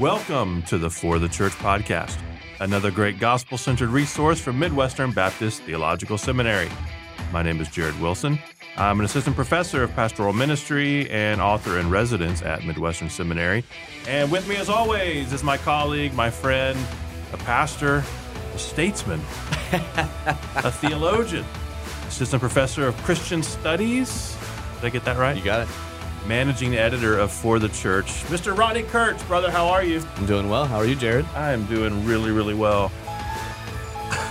Welcome to the For the Church podcast, another great gospel centered resource from Midwestern Baptist Theological Seminary. My name is Jared Wilson. I'm an assistant professor of pastoral ministry and author in residence at Midwestern Seminary. And with me, as always, is my colleague, my friend, a pastor, a statesman, a theologian, assistant professor of Christian studies. Did I get that right? You got it. Managing editor of For the Church, Mr. Ronni Kurtz. Brother, how are you? I'm doing well. How are you, Jared? I am doing really, really well.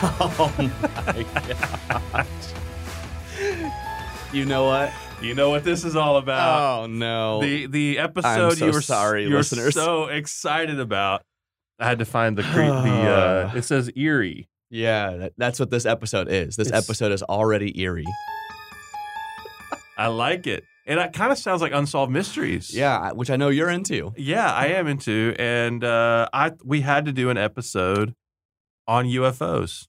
Oh my gosh. you know what? You know what this is all about. oh no. the the episode so you were sorry, you were listeners. so excited about. I had to find the cre- the uh, it says eerie. yeah, that, that's what this episode is. This It's- episode is already eerie. I like it, and it kind of sounds like unsolved mysteries. Yeah, which I know you're into. yeah, I am into, and uh, I we had to do an episode on UFOs.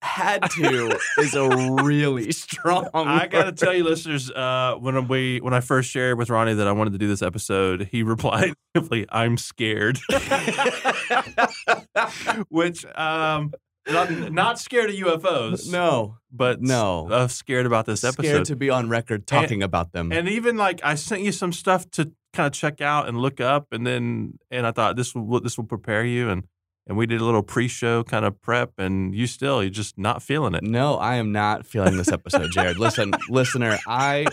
Had to is a really strong. I got to tell you, listeners, uh, when we when I first shared with Ronni that I wanted to do this episode, he replied simply, "I'm scared," which um, not, not scared of UFOs, No, but no. uh, scared about this episode. scared to be on record talking about them. and even like I sent you some stuff to kind of check out and look up, and then and I thought this will this will prepare you, and and we did a little pre-show kind of prep, and you still you're just not feeling it. No, I am not feeling this episode, Jared. Listen, listener, I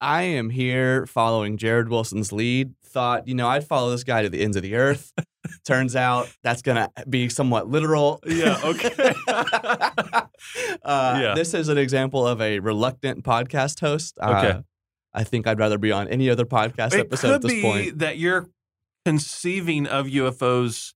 I am here following Jared Wilson's lead. Thought, you know, I'd follow this guy to the ends of the earth. Turns out that's gonna be somewhat literal. Yeah, okay. uh, Yeah. This is an example of a reluctant podcast host. Uh, Okay. I think I'd rather be on any other podcast it episode could at this be point. that you're conceiving of UFOs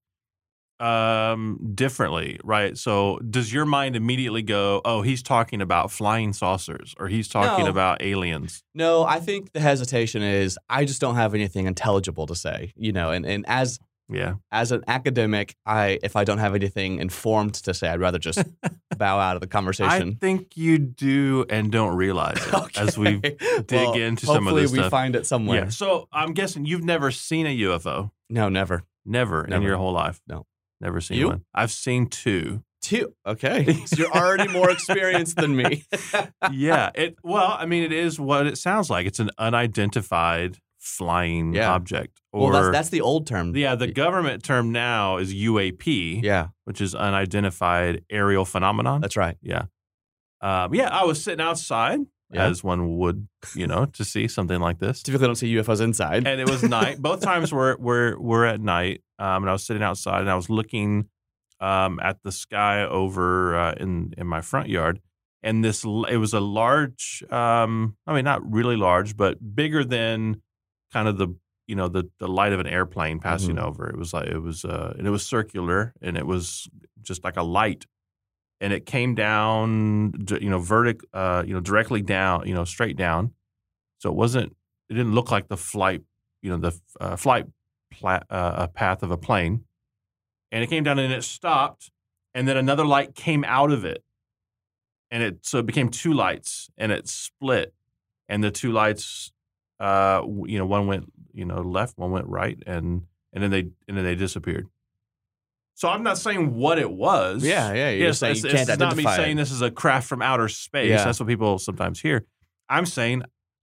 um differently right so does your mind immediately go oh he's talking about flying saucers or he's talking No. about aliens No, I think the hesitation is I just don't have anything intelligible to say. You know, and, and as yeah as an academic, I if I don't have anything informed to say, I'd rather just bow out of the conversation. i think you do and don't realize it as we dig Well, into some of hopefully this we stuff. find it somewhere. yeah so i'm guessing you've never seen a ufo No, never. never, in your whole life No. Never seen You? one i've seen two Two. Okay, so you're already more experienced than me. yeah. It well, I mean, it is what it sounds like. It's an unidentified flying Yeah. object. Or well, that's that's the old term. yeah, the government term now is UAP, yeah, which is unidentified aerial phenomenon. that's right. yeah. Um, yeah, I was sitting outside Yeah. as one would, you know, to see something like this. Typically, don't see UFOs inside. and it was night. Both times were were were at night, um, and I was sitting outside and I was looking um, at the sky over uh, in in my front yard, and this it was a large, um, I mean not really large, but bigger than kind of the you know the the light of an airplane passing Mhm. over. It was like it was uh, and it was circular and it was just like a light. And it came down, you know, vertic, uh, you know, directly down, you know, straight down. So it wasn't it didn't look like the flight, you know, the uh, flight pla- uh, path of a plane. And it came down and it stopped, and then another light came out of it, and it so it became two lights, and it split, and the two lights, uh, you know, one went you know left, one went right, and and then they and then they disappeared. So I'm not saying what it was. yeah, yeah. You're Yes, it's, you it's not me saying it. this is a craft from outer space. Yeah. That's what people sometimes hear. I'm saying,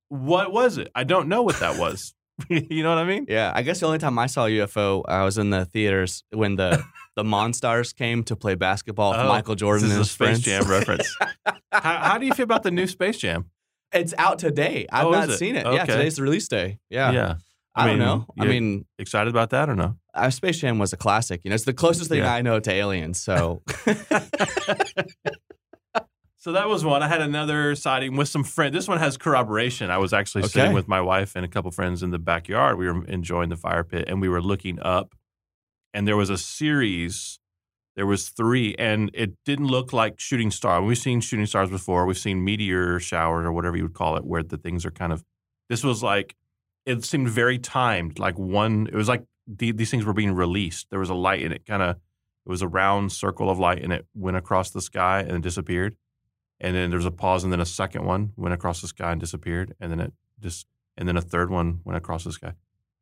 what was it? I don't know what that was. you know what I mean? Yeah, I guess the only time I saw a UFO, I was in the theaters when the the Monstars came to play basketball with Oh, Michael Jordan This and is a his Space friends. Jam reference. how, how do you feel about the new Space Jam? It's out today. I've Oh, not it? seen it. Yeah, today's the release day. Yeah. I, I don't mean, know. I mean, Excited about that or no? uh, Space Jam was a classic. You know, it's the closest thing Yeah. I know to aliens. So So that was one. I had another sighting with some friends. This one has corroboration. I was actually Okay. sitting with my wife and a couple friends in the backyard. We were enjoying the fire pit and we were looking up and there was a series. There was three and it didn't look like shooting star. We've seen shooting stars before. We've seen meteor showers or whatever you would call it where the things are kind of this was like it seemed very timed. Like one it was like the, these things were being released. There was a light and it kind of it was a round circle of light and it went across the sky and disappeared and then there was a pause, and then a second one went across the sky and disappeared, and then it just, and then a third one went across the sky.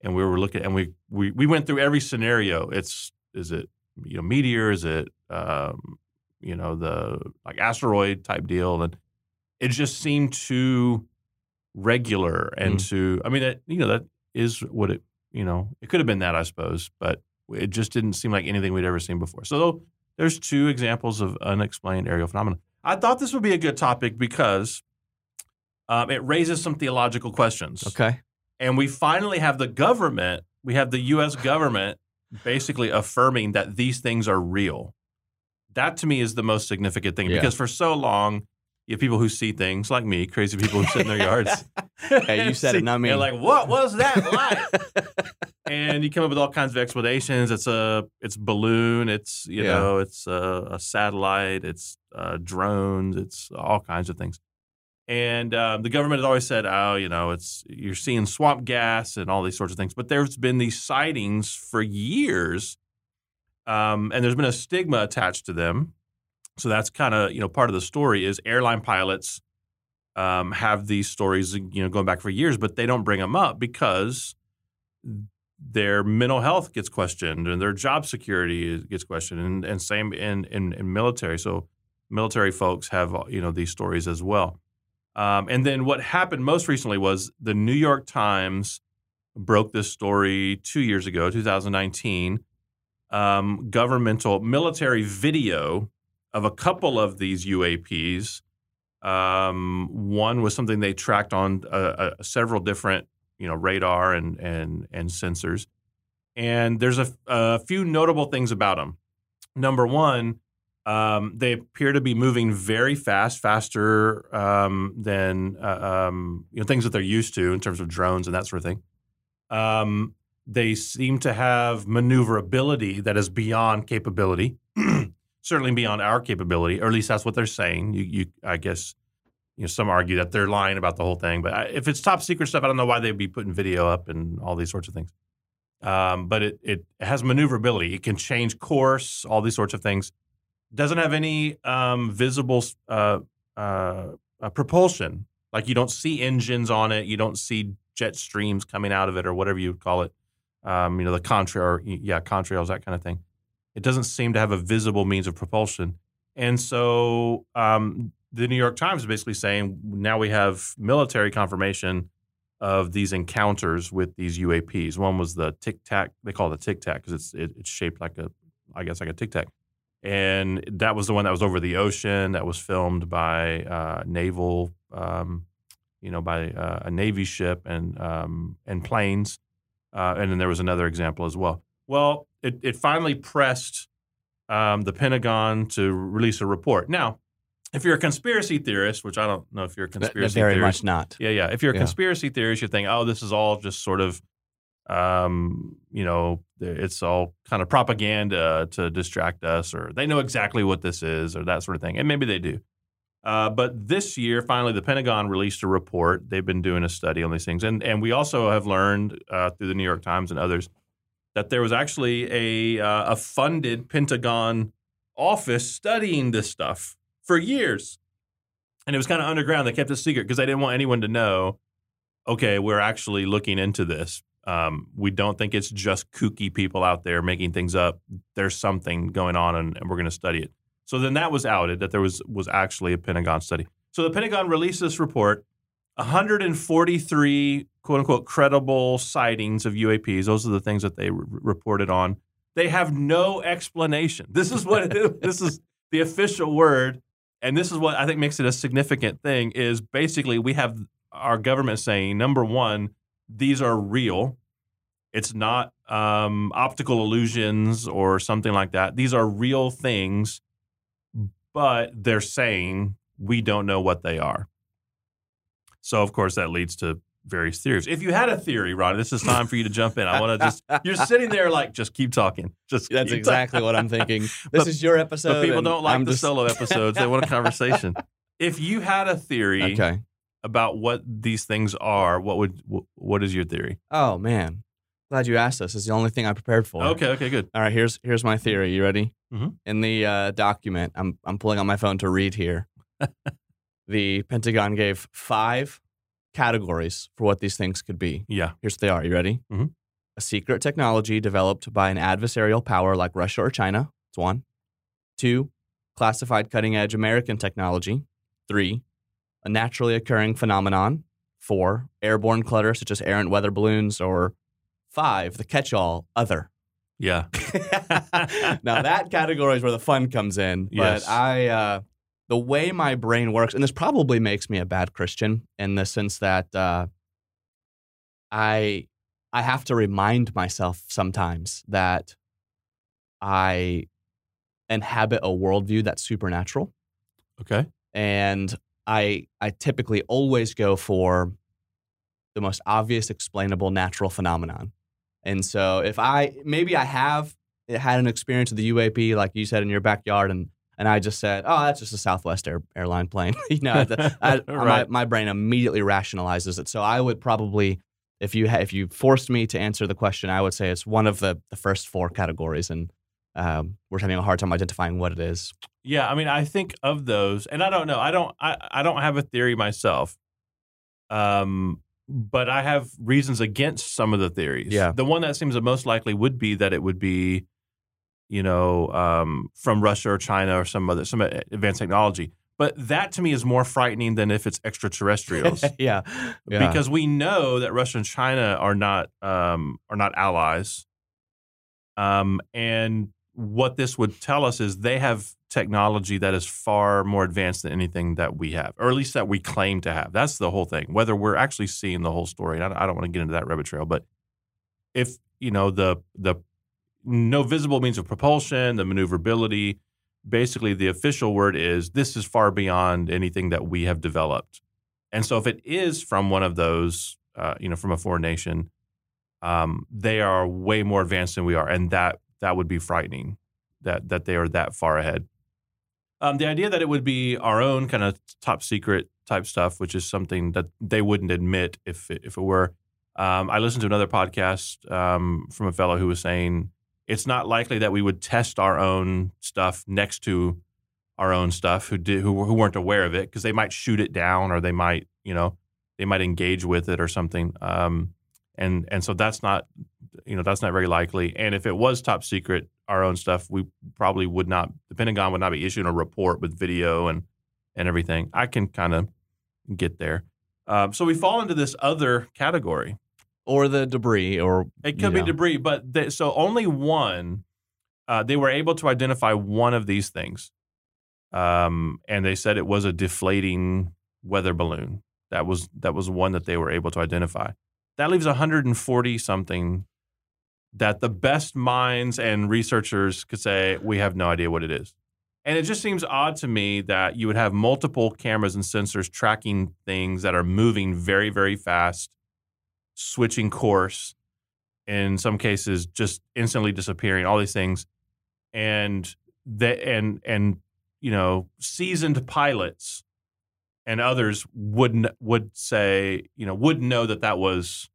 and we were looking, and we we we went through every scenario. It's is it you know meteor? Is it um, you know the like asteroid type deal? And it just seemed too regular and Mm. to I mean that you know that is what it you know it could have been that I suppose, but it just didn't seem like anything we'd ever seen before. So there's two examples of unexplained aerial phenomena. I thought this would be a good topic because um, it raises some theological questions. Okay. And we finally have the government, we have the US government basically affirming that these things are real. That to me is the most significant thing Yeah. because for so long, you have people who see things like me, crazy people who sit in their yards. Hey, you said it, not me. They're like, what was that like? and you come up with all kinds of explanations. It's a it's balloon. It's you Yeah. know it's a, a satellite. It's uh, drones. It's all kinds of things. And um, the government has always said, oh, you know, it's you're seeing swamp gas and all these sorts of things. But there's been these sightings for years, um, and there's been a stigma attached to them. So that's kind of you know part of the story is airline pilots um, have these stories you know going back for years, but they don't bring them up because their mental health gets questioned and their job security gets questioned, and, and same in, in in military. So military folks have you know these stories as well. Um, and then what happened most recently was the New York Times broke this story two years ago, 2019. Um, governmental military video of a couple of these UAPs. Um, one was something they tracked on uh, uh, several different, you know, radar and and and sensors. And there's a, a few notable things about them. Number one, um, they appear to be moving very fast, faster um, than uh, um, you know things that they're used to in terms of drones and that sort of thing. Um, they seem to have maneuverability that is beyond capability, certainly beyond our capability, or at least that's what they're saying. You, you, I guess, you know, some argue that they're lying about the whole thing. But I, if it's top secret stuff, I don't know why they'd be putting video up and all these sorts of things. Um, but it, it has maneuverability. It can change course, all these sorts of things. Doesn't have any um, visible uh, uh, uh, propulsion. Like you don't see engines on it. You don't see jet streams coming out of it or whatever you would call it. Um, you know, the contra or yeah, contrails, that kind of thing. It doesn't seem to have a visible means of propulsion. And so um, the New York Times is basically saying now we have military confirmation of these encounters with these UAPs. One was the Tic Tac. They call it the Tic Tac because it's it, it's shaped like a, I guess like a Tic Tac. And that was the one that was over the ocean. That was filmed by uh, naval, um, you know, by uh, a navy ship and um, and planes. Uh, and then there was another example as well. Well, it, it finally pressed um, the Pentagon to release a report. Now, if you're a conspiracy theorist, which I don't know if you're a Th- conspiracy very theorist, much not. yeah, yeah. If you're a Yeah. conspiracy theorist, you think, oh, this is all just sort of, um, you know, it's all kind of propaganda to distract us, or they know exactly what this is, or that sort of thing. And maybe they do. Uh, but this year, finally, the Pentagon released a report. They've been doing a study on these things, and and we also have learned uh, through the New York Times and others that there was actually a uh, a funded Pentagon office studying this stuff for years, and it was kind of underground. They kept it secret because they didn't want anyone to know. Okay, we're actually looking into this. Um, we don't think it's just kooky people out there making things up. There's something going on, and, and we're going to study it. So then that was outed that there was was actually a Pentagon study. So the Pentagon released this report. 143 quote unquote credible sightings of UAPs. Those are the things that they re- reported on. They have no explanation. This is what this is the official word, and this is what I think makes it a significant thing. Is basically we have our government saying number one, these are real. It's not um, optical illusions or something like that. These are real things, but they're saying we don't know what they are. So, of course, that leads to various theories. If you had a theory, Ronni, this is time for you to jump in. I want to just, you're sitting there like, just keep talking. Just That's exactly what I'm thinking. This But- is your episode. But people don't like I'm the just- solo episodes. They want a conversation. If you had a theory Okay. About what these things are, what would what is your theory? Oh man, glad you asked this. It's the only thing I prepared for. Okay, okay, good. All right. Here's here's my theory. You ready? Mhm. In the uh, document, I'm I'm pulling on my phone to read here. the Pentagon gave five categories for what these things could be. Yeah. Here's what they are. You ready? Mhm. a secret technology developed by an adversarial power like Russia or China. It's one. Two, classified cutting edge American technology. Three, a naturally occurring phenomenon. Four, airborne clutter such as errant weather balloons. Or five, the catch all, other. Yeah. now that category is where the fun comes in. But Yes. I, uh, the way my brain works, and this probably makes me a bad Christian in the sense that uh, I, I have to remind myself sometimes that I inhabit a worldview that's supernatural, Okay. and I, I typically always go for the most obvious, explainable natural phenomenon. And so if I maybe I have had an experience with the UAP, like you said in your backyard, and and I just said, oh, that's just a Southwest Air, airline plane. you know, the- I, my, my brain immediately rationalizes it. So I would probably, if you ha- if you forced me to answer the question, I would say it's one of the the first four categories, and um, we're having a hard time identifying what it is. Yeah, I mean, I think of those, and I don't know. I don't. I, I don't have a theory myself. Um, but I have reasons against some of the theories. Yeah. the one that seems the most likely would be that it would be, you know, um, from Russia or China or some other some advanced technology. But that to me is more frightening than if it's extraterrestrials. yeah, yeah. because we know that Russia and China are not um, are not allies. Um, and what this would tell us is they have technology that is far more advanced than anything that we have, or at least that we claim to have. That's the whole thing. Whether we're actually seeing the whole story, and I, don't want to get into that rabbit trail, but if you know the the no visible means of propulsion, the maneuverability, basically the official word is this is far beyond anything that we have developed. And so if it is from one of those, uh, you know, from a foreign nation, um, they are way more advanced than we are, and that that would be frightening. That that they are that far ahead. Um, the idea that it would be our own kind of top secret type stuff, which is something that they wouldn't admit if it, if it were. Um, I listened to another podcast um, from a fellow who was saying it's not likely that we would test our own stuff next to our own stuff who did who, who weren't aware of it because they might shoot it down or they might you know they might engage with it or something um, and and so that's not you know that's not very likely and if it was top secret our own stuff we probably would not the pentagon would not be issuing a report with video and and everything i can kind of get there um, so we fall into this other category or the debris, or it could be know. debris, but they, so only one. Uh, they were able to identify one of these things, um, and they said it was a deflating weather balloon. That was that was one that they were able to identify. That leaves 140 something that the best minds and researchers could say we have no idea what it is. And it just seems odd to me that you would have multiple cameras and sensors tracking things that are moving very very fast switching course, in some cases just instantly disappearing, all these things. And that and and you know, seasoned pilots and others wouldn't would say, you know, wouldn't know that that was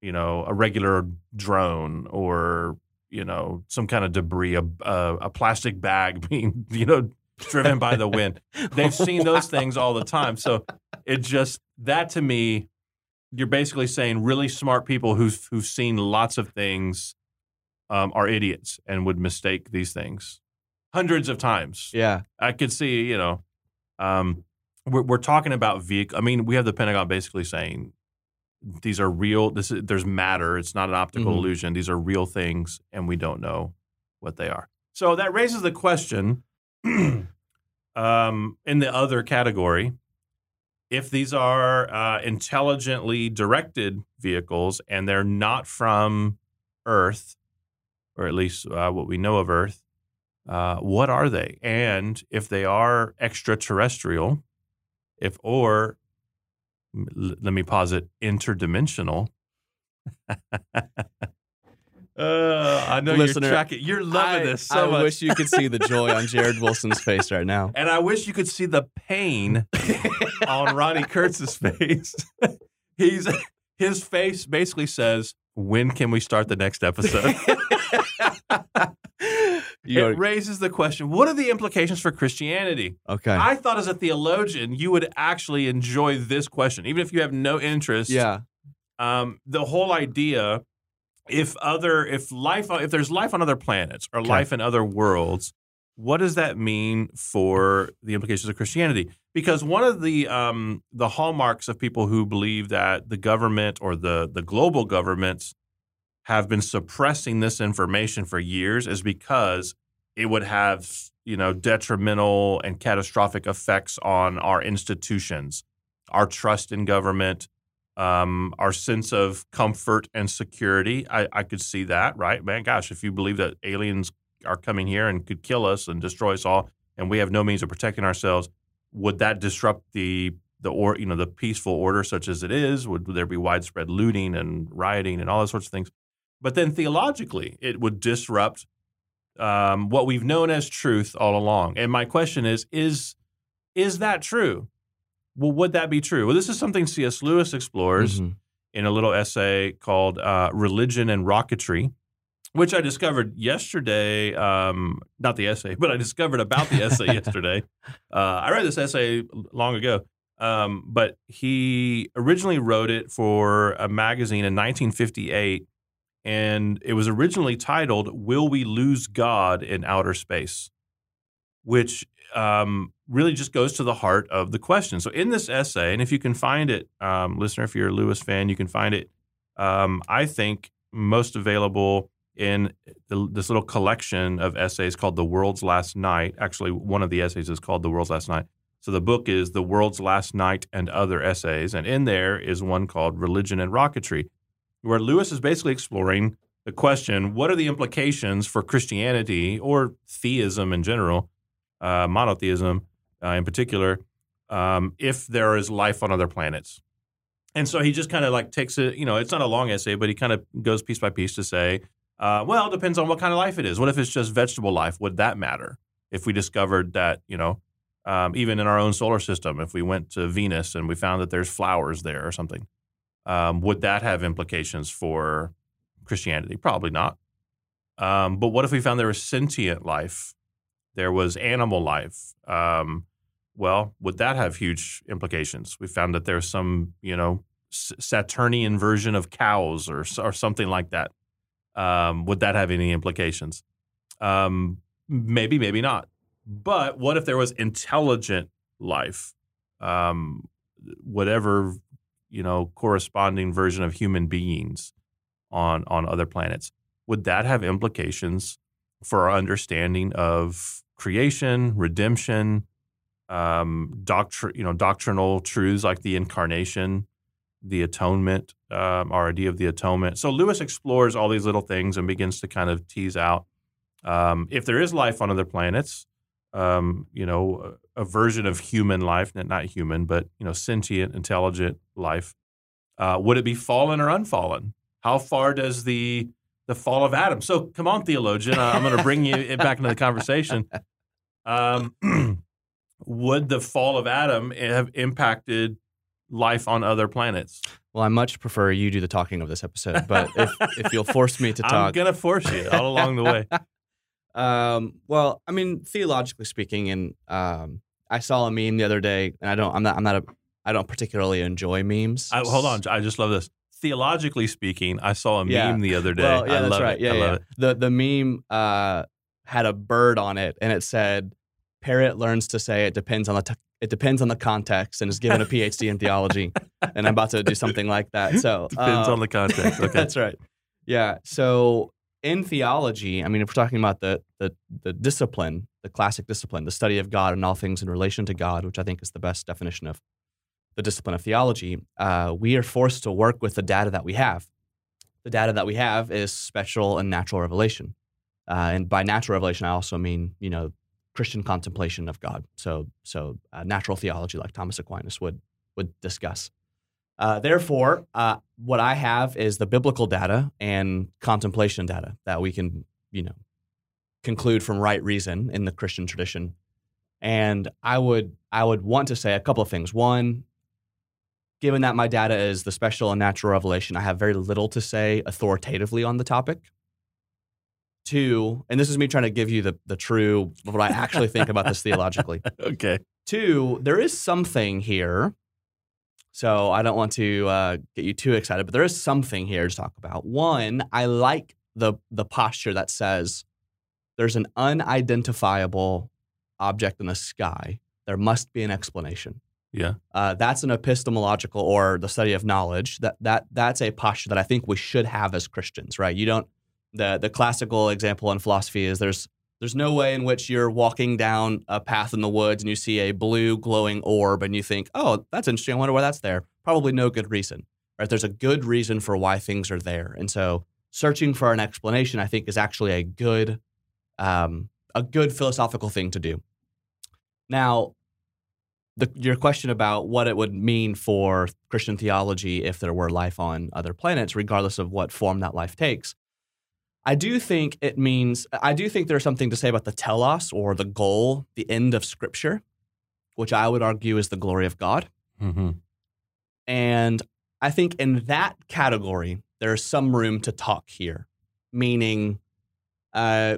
you know, a regular drone or you know, some kind of debris, a a, a plastic bag being, you know, driven by the wind. They've seen those things all the time. So it just that to me you're basically saying really smart people who've who've seen lots of things um, are idiots and would mistake these things hundreds of times. yeah, I could see, you know, um, we're, we're talking about vehicle. I mean, we have the Pentagon basically saying these are real. This is there's matter. It's not an optical Mhm. illusion. These are real things, and we don't know what they are. So that raises the question um, in the other category. If these are uh, intelligently directed vehicles and they're not from Earth, or at least uh, what we know of Earth, uh, what are they? And if they are extraterrestrial, if or let me pause it, interdimensional. uh, I know Listener, you're tracking. You're loving I, this so I much. wish you could see the joy on Jared Wilson's face right now. and I wish you could see the pain on Ronni Kurtz's face. He's his face basically says, "When can we start the next episode?" You are- it raises the question: What are the implications for Christianity? okay. I thought, as a theologian, you would actually enjoy this question, even if you have no interest. yeah. Um, the whole idea if other if life if there's life on other planets or Okay. life in other worlds, what does that mean for the implications of Christianity? Because one of the um, the hallmarks of people who believe that the government or the the global governments have been suppressing this information for years is because it would have you know detrimental and catastrophic effects on our institutions, our trust in government, um, our sense of comfort and security. I, I could see that, right? Man, gosh, if you believe that aliens are coming here and could kill us and destroy us all, and we have no means of protecting ourselves, would that disrupt the the or you know the peaceful order such as it is? Would, would there be widespread looting and rioting and all those sorts of things? But then theologically, it would disrupt um, what we've known as truth all along. And my question is: is is that true? Well, would that be true? Well, this is something C.S. Lewis explores Mhm. in a little essay called uh, "Religion and Rocketry," which I discovered yesterday. Um, not the essay, but I discovered about the essay yesterday. Uh, I read this essay long ago, um, but he originally wrote it for a magazine in 1958, and it was originally titled "Will We Lose God in Outer Space," which um, really just goes to the heart of the question. So, in this essay, and if you can find it, um, listener, if you're a Lewis fan, you can find it. Um, I think most available in the, this little collection of essays called "The World's Last Night." Actually, one of the essays is called "The World's Last Night." So the book is "The World's Last Night and Other Essays," and in there is one called "Religion and Rocketry," where Lewis is basically exploring the question: What are the implications for Christianity or theism in general, uh, monotheism uh, in particular, um, if there is life on other planets? And so he just kind of like takes it. You know, it's not a long essay, but he kind of goes piece by piece to say, uh, well, it depends on what kind of life it is. What if it's just vegetable life? Would that matter? If we discovered that, you know, um, even in our own solar system, if we went to Venus and we found that there's flowers there or something, um, would that have implications for Christianity? Probably not. Um, but what if we found there was sentient life? There was animal life. Um, well, would that have huge implications? We found that there's some, you know, Saturnian version of cows or or something like that. Um, would that have any implications? Um, maybe, maybe not. But what if there was intelligent life, um, whatever you know, corresponding version of human beings on on other planets? Would that have implications for our understanding of creation, redemption, um, doctr- you know, doctrinal truths like the incarnation, the atonement, um, our idea of the atonement? So Lewis explores all these little things and begins to kind of tease out um, if there is life on other planets um, you know, a, version of human life, not- not human, but you know, sentient, intelligent life. Uh, would it be fallen or unfallen? How far does the the fall of Adam? So, come on, theologian, I'm going to bring you back into the conversation. Um, would the fall of Adam have impacted life on other planets? Well, I much prefer you do the talking of this episode, but if, if you'll force me to talk, I'm going to force you all along the way. Um, well, I mean, theologically speaking, and um, I saw a meme the other day, and I don't, I'm not, I'm not a, I don't particularly enjoy memes. I, hold on, I just love this. Theologically speaking, I saw a Yeah. meme the other day. Well, yeah, I that's love right. it. Yeah, I yeah. it. The the meme uh, had a bird on it, and it said, "Parrot learns to say it depends on the t- it depends on the context," and is given a PhD in theology. And I'm about to do something like that. So Depends on the context. Okay. That's right. Yeah. So in theology, I mean, if we're talking about the the the discipline, the classic discipline, the study of God and all things in relation to God, which I think is the best definition of the discipline of theology, uh, we are forced to work with the data that we have. The data that we have is special and natural revelation, uh, and by natural revelation, I also mean you know Christian contemplation of God. So so uh, natural theology, like Thomas Aquinas would would discuss. Uh, therefore, uh, what I have is the biblical data and contemplation data that we can, you know, conclude from right reason in the Christian tradition. And I would, I would want to say a couple of things. One, given that my data is the special and natural revelation, I have very little to say authoritatively on the topic. Two, and this is me trying to give you the the true what I actually think about this theologically. okay. Two, there is something here So I don't want to uh, get you too excited, but there is something here to talk about. One, I like the the posture that says there's an unidentifiable object in the sky. There must be an explanation. Yeah. Uh, that's an epistemological or the study of knowledge. That that that's a posture that I think we should have as Christians, right? You don't the the classical example in philosophy is there's there's no way in which you're walking down a path in the woods and you see a blue glowing orb and you think, oh, that's interesting. I wonder why that's there. Probably no good reason, right? There's a good reason for why things are there, and so searching for an explanation, I think, is actually a good um, a good philosophical thing to do. Now, the, your question about what it would mean for Christian theology if there were life on other planets, regardless of what form that life takes, I do think it means, I do think there's something to say about the telos or the goal, the end of Scripture, which I would argue is the glory of God. Mm-hmm. And I think in that category, there's some room to talk here, meaning uh,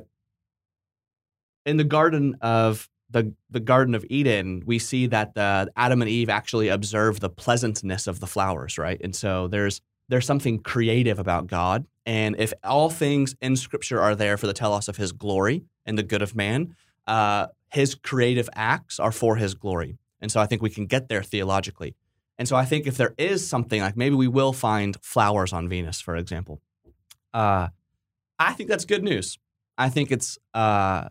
in the Garden of the, the Garden of Eden, we see that the Adam and Eve actually observe the pleasantness of the flowers, right? And so there's there's something creative about God. And if all things in Scripture are there for the telos of His glory and the good of man, uh, His creative acts are for His glory. And so I think we can get there theologically. And so I think if there is something like maybe we will find flowers on Venus, for example, uh, I think that's good news. I think it's uh,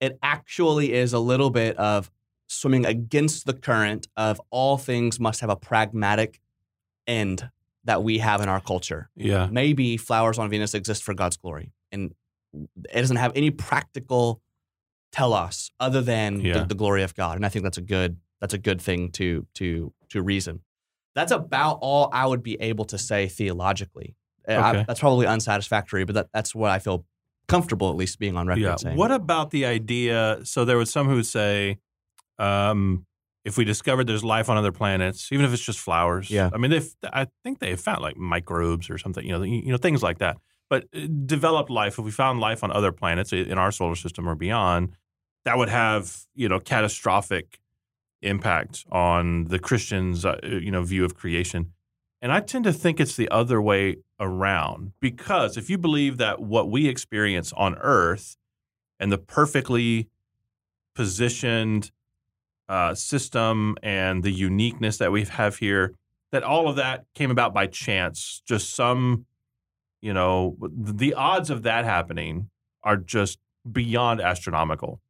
it actually is a little bit of swimming against the current of all things must have a pragmatic end that we have in our culture. Yeah. Maybe flowers on Venus exist for God's glory, and it doesn't have any practical telos other than Yeah. the, the glory of God. And I think that's a good that's a good thing to to to reason. That's about all I would be able to say theologically. Uh, I- that's probably unsatisfactory, but that, that's what I feel comfortable at least being on record Yeah. saying. What about the idea? So there was some who would say, um, if we discovered there's life on other planets, even if it's just flowers. Yeah. I mean, I think they found like microbes or something, you know, you know, things like that. But uh, developed life, if we found life on other planets in our solar system or beyond, that would have, you know, catastrophic impact on the Christians, uh, you know, view of creation. And I tend to think it's the other way around because if you believe that what we experience on Earth and the perfectly positioned uh, system and the uniqueness that we have here, that all of that came about by chance, just some, you know, the odds of that happening are just beyond astronomical.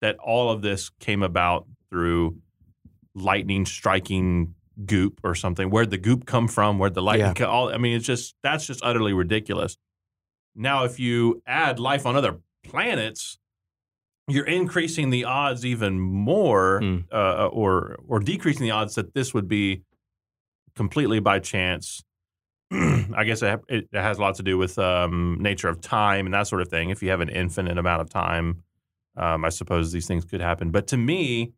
That all of this came about through lightning striking goop or something. Where'd the goop come from? Where'd the lightning Yeah. come? All, I mean, it's just that's just utterly ridiculous. Now, if you add life on other planets, you're increasing the odds even more, Hmm. uh, or or decreasing the odds that this would be completely by chance. I guess it, it has a lot to do with um, nature of time and that sort of thing. If you have an infinite amount of time, um, I suppose these things could happen. But to me,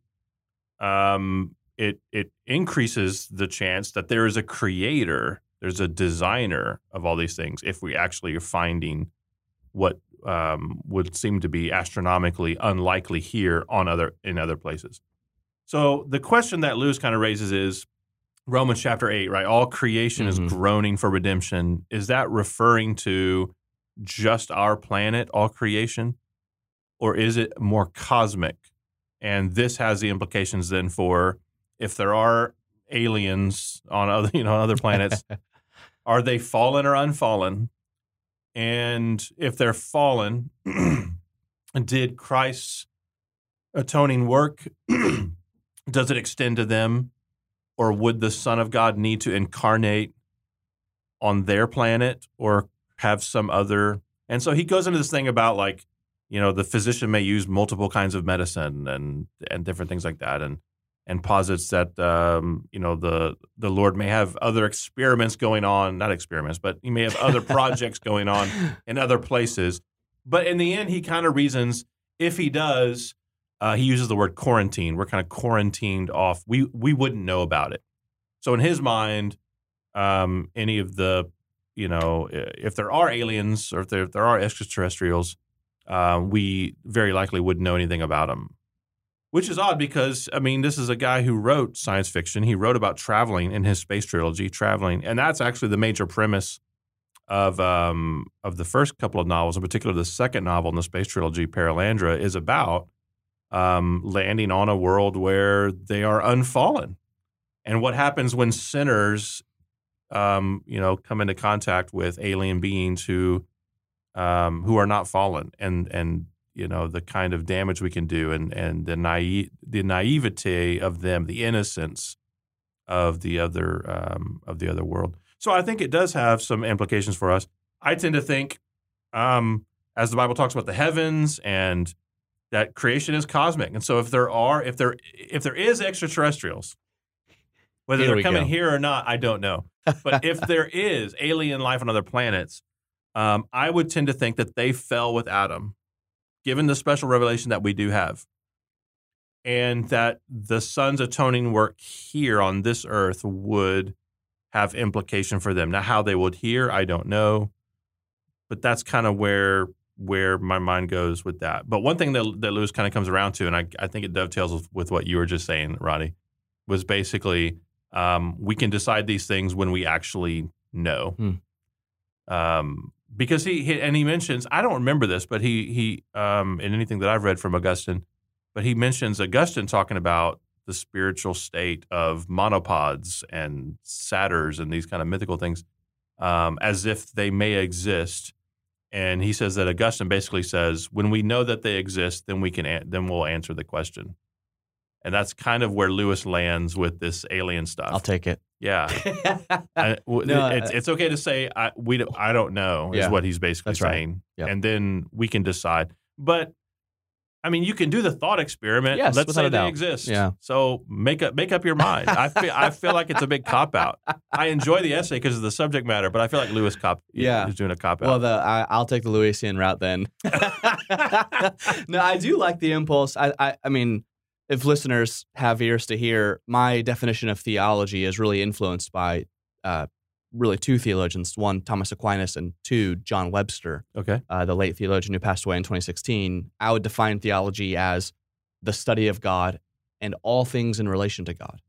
um, it it increases the chance that there is a creator, there's a designer of all these things. If we actually are finding what um, would seem to be astronomically unlikely here on other in other places. So the question that Lewis kind of raises is Romans chapter eight, right? All creation Mhm. is groaning for redemption. Is that referring to just our planet, all creation, or is it more cosmic? And this has the implications then for if there are aliens on other you know on other planets, are they fallen or unfallen? And if they're fallen, did Christ's atoning work does it extend to them? Or would the son of God need to incarnate on their planet or have some other? And so he goes into this thing about like you know the physician may use multiple kinds of medicine and and different things like that. And and posits that um, you know the the Lord may have other experiments going on, not experiments, but he may have other projects going on in other places. But in the end, he kind of reasons if he does, uh, he uses the word quarantine. We're kind of quarantined off. We we wouldn't know about it. So in his mind, um, any of the you know if there are aliens or if there, if there are extraterrestrials, uh, we very likely wouldn't know anything about them. Which is odd because I mean, this is a guy who wrote science fiction. He wrote about traveling in his space trilogy, traveling, and that's actually the major premise of um, of the first couple of novels, in particular the second novel in the space trilogy, Perelandra, is about um, landing on a world where they are unfallen, and what happens when sinners, um, you know, come into contact with alien beings who um, who are not fallen, and and you know the kind of damage we can do, and and the naive the naivete of them, the innocence of the other um, of the other world. So I think it does have some implications for us. I tend to think, um, as the Bible talks about the heavens and that creation is cosmic, and so if there are if there if there is extraterrestrials, whether Here they're coming go. here or not, I don't know. But if there is alien life on other planets, um, I would tend to think that they fell with Adam, given the special revelation that we do have, and that the Son's atoning work here on this earth would have implication for them. Now, how they would hear, I don't know, but that's kind of where where my mind goes with that. But one thing that, that Lewis kind of comes around to, and I, I think it dovetails with, with what you were just saying, Ronni, was basically um, we can decide these things when we actually know. Hmm. Um, because he, he and he mentions I don't remember this, but he he um, in anything that I've read from Augustine, but he mentions Augustine talking about the spiritual state of monopods and satyrs and these kind of mythical things um, as if they may exist. And he says that Augustine basically says when we know that they exist, then we can an- then we'll answer the question. And that's kind of where Lewis lands with this alien stuff. I'll take it. yeah, I- w- No, it's, I- it's okay to say I we don't, I don't know is Yeah, what he's basically that's right. saying, Yep. and then we can decide. But I mean, you can do the thought experiment. Yes, Let's say a they doubt. exist. Yeah. So make up make up your mind. I feel I feel like it's a big cop out. I enjoy the essay because of the subject matter, but I feel like Lewis cop Yeah. is doing a cop out. Well, the I, I'll take the Lewisian route then. no, I do like the impulse. I, I, I mean, if listeners have ears to hear, my definition of theology is really influenced by uh, really two theologians: one, Thomas Aquinas, and two, John Webster, okay. uh, the late theologian who passed away in 2016. I would define theology as the study of God and all things in relation to God.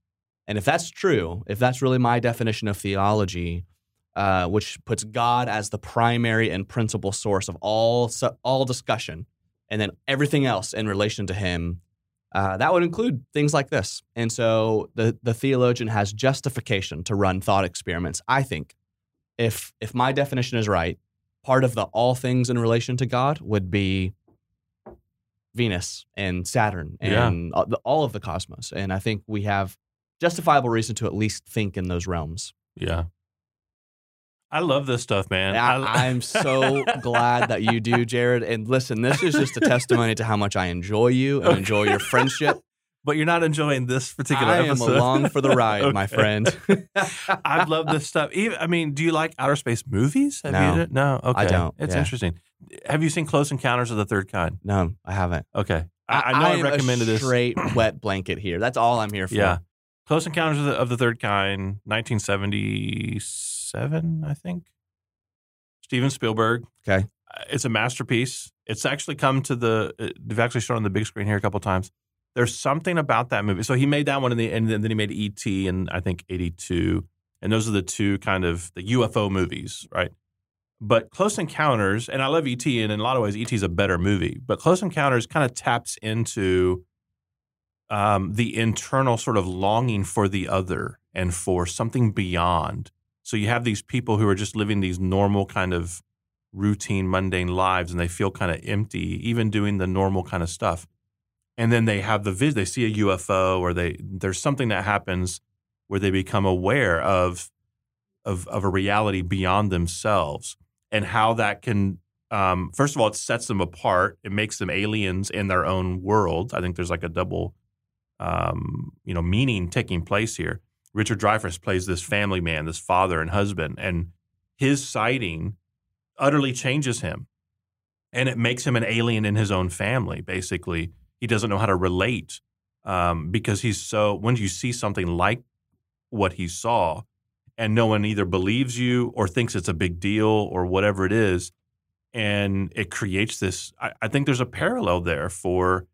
And if that's true, if that's really my definition of theology, uh, which puts God as the primary and principal source of all all discussion, and then everything else in relation to Him, uh, that would include things like this. And so the the theologian has justification to run thought experiments. I think, if if my definition is right, part of the all things in relation to God would be Venus and Saturn and all, the, all of the cosmos. And I think we have justifiable reason to at least think in those realms. Yeah. I love this stuff, man. I, I'm so glad that you do, Jared. And listen, this is just a testimony to how much I enjoy you and enjoy your friendship. but you're not enjoying this particular I am along for the ride, my friend. I love this stuff. Even, I mean, do you like outer space movies? Have No. you, no. Okay. don't, It's yeah. interesting. Have you seen Close Encounters of the Third Kind? No, I haven't. Okay. I, I know I, am a recommended this. straight wet blanket here. That's all I'm here for. Yeah. Close Encounters of the, of the Third Kind, 1977, I think. Steven Spielberg. Okay. Uh, It's a masterpiece. It's actually come to the, uh, they've actually shown on the big screen here a couple times. There's something about that movie. So he made that one, in the, and then then he made E.T. in, I think, 82. And those are the two kind of the UFO movies, right? But Close Encounters, and I love E.T., and in a lot of ways, E.T. is a better movie. But Close Encounters kind of taps into um, the internal sort of longing for the other and for something beyond. So you have these people who are just living these normal kind of routine, mundane lives, and they feel kind of empty, even doing the normal kind of stuff. And then they have the vis; they see a UFO, or they there's something that happens where they become aware of of of a reality beyond themselves, and how that can. Um, first of all, it sets them apart. It makes them aliens in their own world. I think there's like a double um, you know, meaning taking place here. Richard Dreyfuss plays this family man, this father and husband, and his sighting utterly changes him. And it makes him an alien in his own family, basically. He doesn't know how to relate um, because he's so, when you see something like what he saw, and no one either believes you or thinks it's a big deal or whatever it is, and it creates this. I, I think there's a parallel there for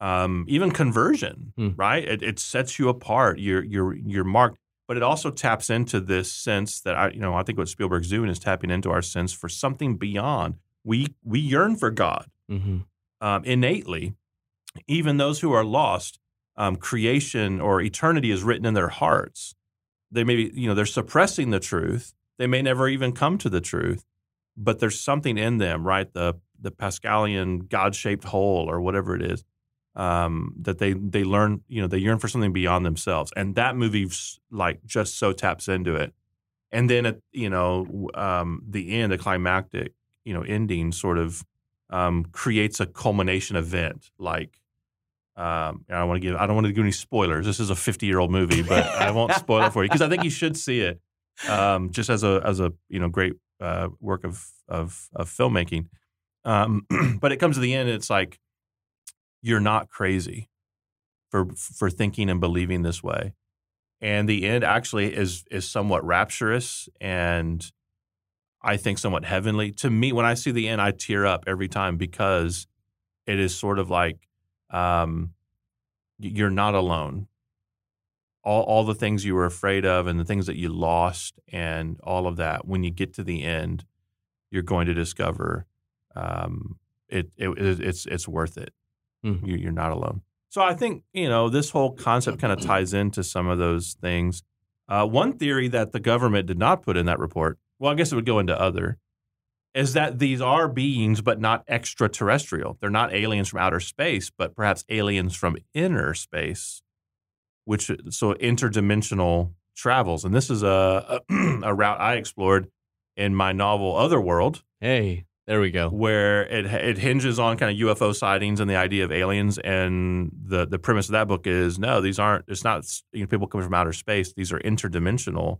um, even conversion, Hmm. right? It, it sets you apart. You're you're you're marked, but it also taps into this sense that I you know I think what Spielberg's doing is tapping into our sense for something beyond. We we yearn for God Mm-hmm. um, innately. Even those who are lost, um, creation or eternity is written in their hearts. They may be, you know, they're suppressing the truth. They may never even come to the truth, but there's something in them, right? The the Pascalian God-shaped hole or whatever it is um, that they they learn, you know, they yearn for something beyond themselves, and that movie like just so taps into it. And then at you know um, the end, the climactic, you know, ending sort of um, creates a culmination event. Like, um, I want to give I don't want to give any spoilers. This is a 50 year old movie, but I won't spoil it for you because I think you should see it. Um, just as a as a you know great uh, work of of, of filmmaking. Um, but it comes to the end, it's like you're not crazy for for thinking and believing this way. And the end actually is is somewhat rapturous and I think somewhat heavenly. To me, when I see the end, I tear up every time because it is sort of like um, you're not alone. All all the things you were afraid of and the things that you lost and all of that. When you get to the end, you're going to discover um, it, it it's it's worth it. Mhm. You, you're not alone. So I think you know this whole concept kind of ties into some of those things. Uh, one theory that the government did not put in that report, well, I guess it would go into other, is that these are beings, but not extraterrestrial. They're not aliens from outer space, but perhaps aliens from inner space, which so interdimensional travels. And this is a a route I explored in my novel Otherworld, Hey, there we go. where it it hinges on kind of UFO sightings and the idea of aliens. And the the premise of that book is no, these aren't. It's not you know, people coming from outer space. These are interdimensional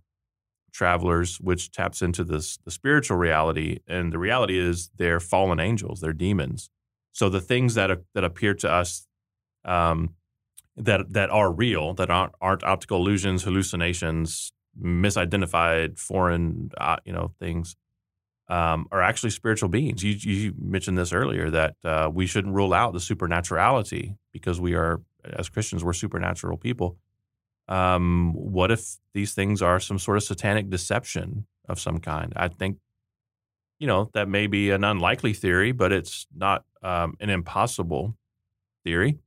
travelers, which taps into this the spiritual reality. And the reality is they're fallen angels. They're demons. So the things that are, that appear to us. Um, that that are real, that aren't, aren't optical illusions, hallucinations, misidentified foreign, uh, you know, things um, are actually spiritual beings. You, you mentioned this earlier that uh, we shouldn't rule out the supernaturality because we are, as Christians, we're supernatural people. Um, what if these things are some sort of satanic deception of some kind? I think, you know, that may be an unlikely theory, but it's not um, an impossible theory.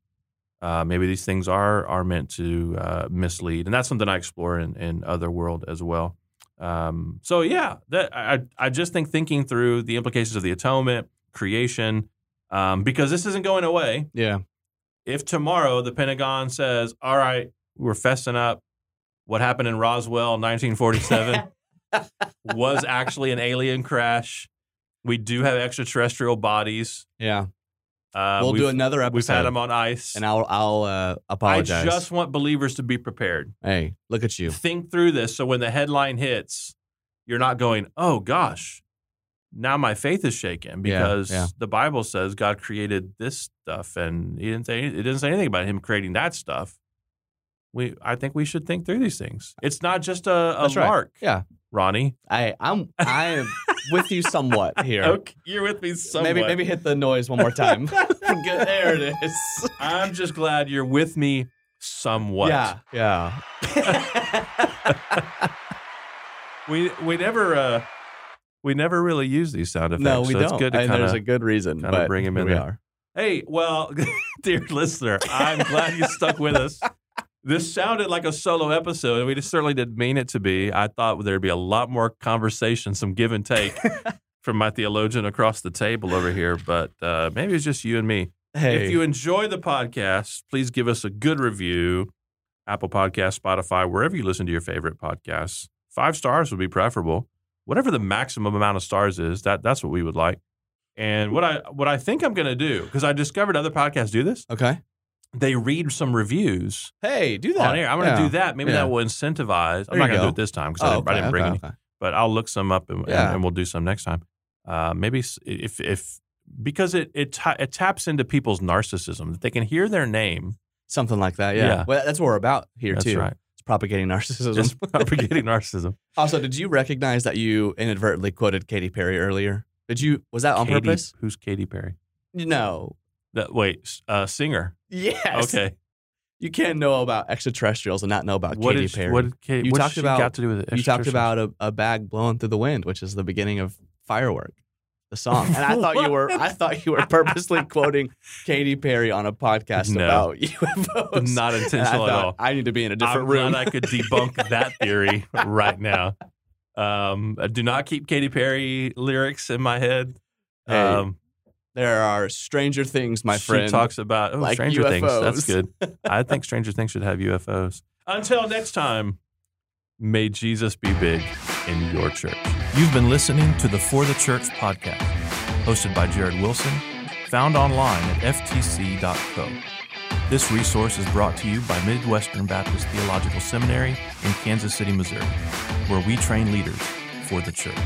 Uh, maybe these things are are meant to uh, mislead, and that's something I explore in, in Otherworld as well. Um, so yeah, that I I just think thinking through the implications of the atonement, creation, um, because this isn't going away. Yeah. If tomorrow the Pentagon says, "All right, we're fessing up," what happened in Roswell, 1947, was actually an alien crash. We do have extraterrestrial bodies. Yeah. Uh, we'll do another episode. We've had them on ice. and I'll I'll uh, I just want believers to be prepared. hey, look at you. Think through this so when the headline hits, you're not going, oh gosh, now my faith is shaken because yeah. the Bible says God created this stuff and he didn't say it didn't say anything about him creating that stuff. We I think we should think through these things. It's not just a, a That's right. Yeah. Ronni. I I'm I am with you somewhat here. Okay, you're with me somewhat. Maybe maybe hit the noise one more time. Good, there it is. I'm just glad you're with me somewhat. Yeah. Yeah. We we never uh we never really use these sound effects. no, we so don't. It's good to and kind there's a good reason. kinda but bring him in we there. are. Hey, well, dear listener, I'm glad you stuck with us. This sounded like a solo episode, and we just certainly didn't mean it to be. I thought there'd be a lot more conversation, some give and take from my theologian across the table over here, but uh, maybe it's just you and me. Hey. If you enjoy the podcast, please give us a good review. Apple Podcast, Spotify, wherever you listen to your favorite podcasts. Five stars would be preferable. Whatever the maximum amount of stars is, that that's what we would like. And what I what I think I'm going to do because I discovered other podcasts do this. okay. They read some reviews Hey, do that. on air. I'm going to Yeah. do that. Maybe Yeah. that will incentivize. I'm There not going to do it this time because Oh, I, didn't- I didn't bring okay, any. okay. But I'll look some up and, and- Yeah. and we'll do some next time. Uh, maybe if if because it it, ta- it taps into people's narcissism that they can hear their name. Something like that. Yeah. Well, that's what we're about here That's too. right. It's propagating narcissism. Just propagating narcissism. also, did you recognize that you inadvertently quoted Katy Perry earlier? Did you? Was that on Katy- purpose? Who's Katy Perry? No. That wait, uh, singer. Yes. Okay. You can't know about extraterrestrials and not know about What Katy did Perry. what You what talked about- got to do with it? you talked about a, a bag blowing through the wind, which is the beginning of Firework, the song. And I thought you were I thought you were purposely quoting Katy Perry on a podcast No. about UFOs. not And I intentional at all. I need to be in a different I'm room. I could debunk that theory right now. Um, I do not keep Katy Perry lyrics in my head. Hey, Um, there are stranger things, my she friend. talks about oh, like Stranger Things. That's good. I think Stranger Things should have UFOs. Until next time, may Jesus be big in your church. You've been listening to the For the Church podcast, hosted by Jared Wilson, found online at ftc.co. This resource is brought to you by Midwestern Baptist Theological Seminary in Kansas City, Missouri, where we train leaders for the church.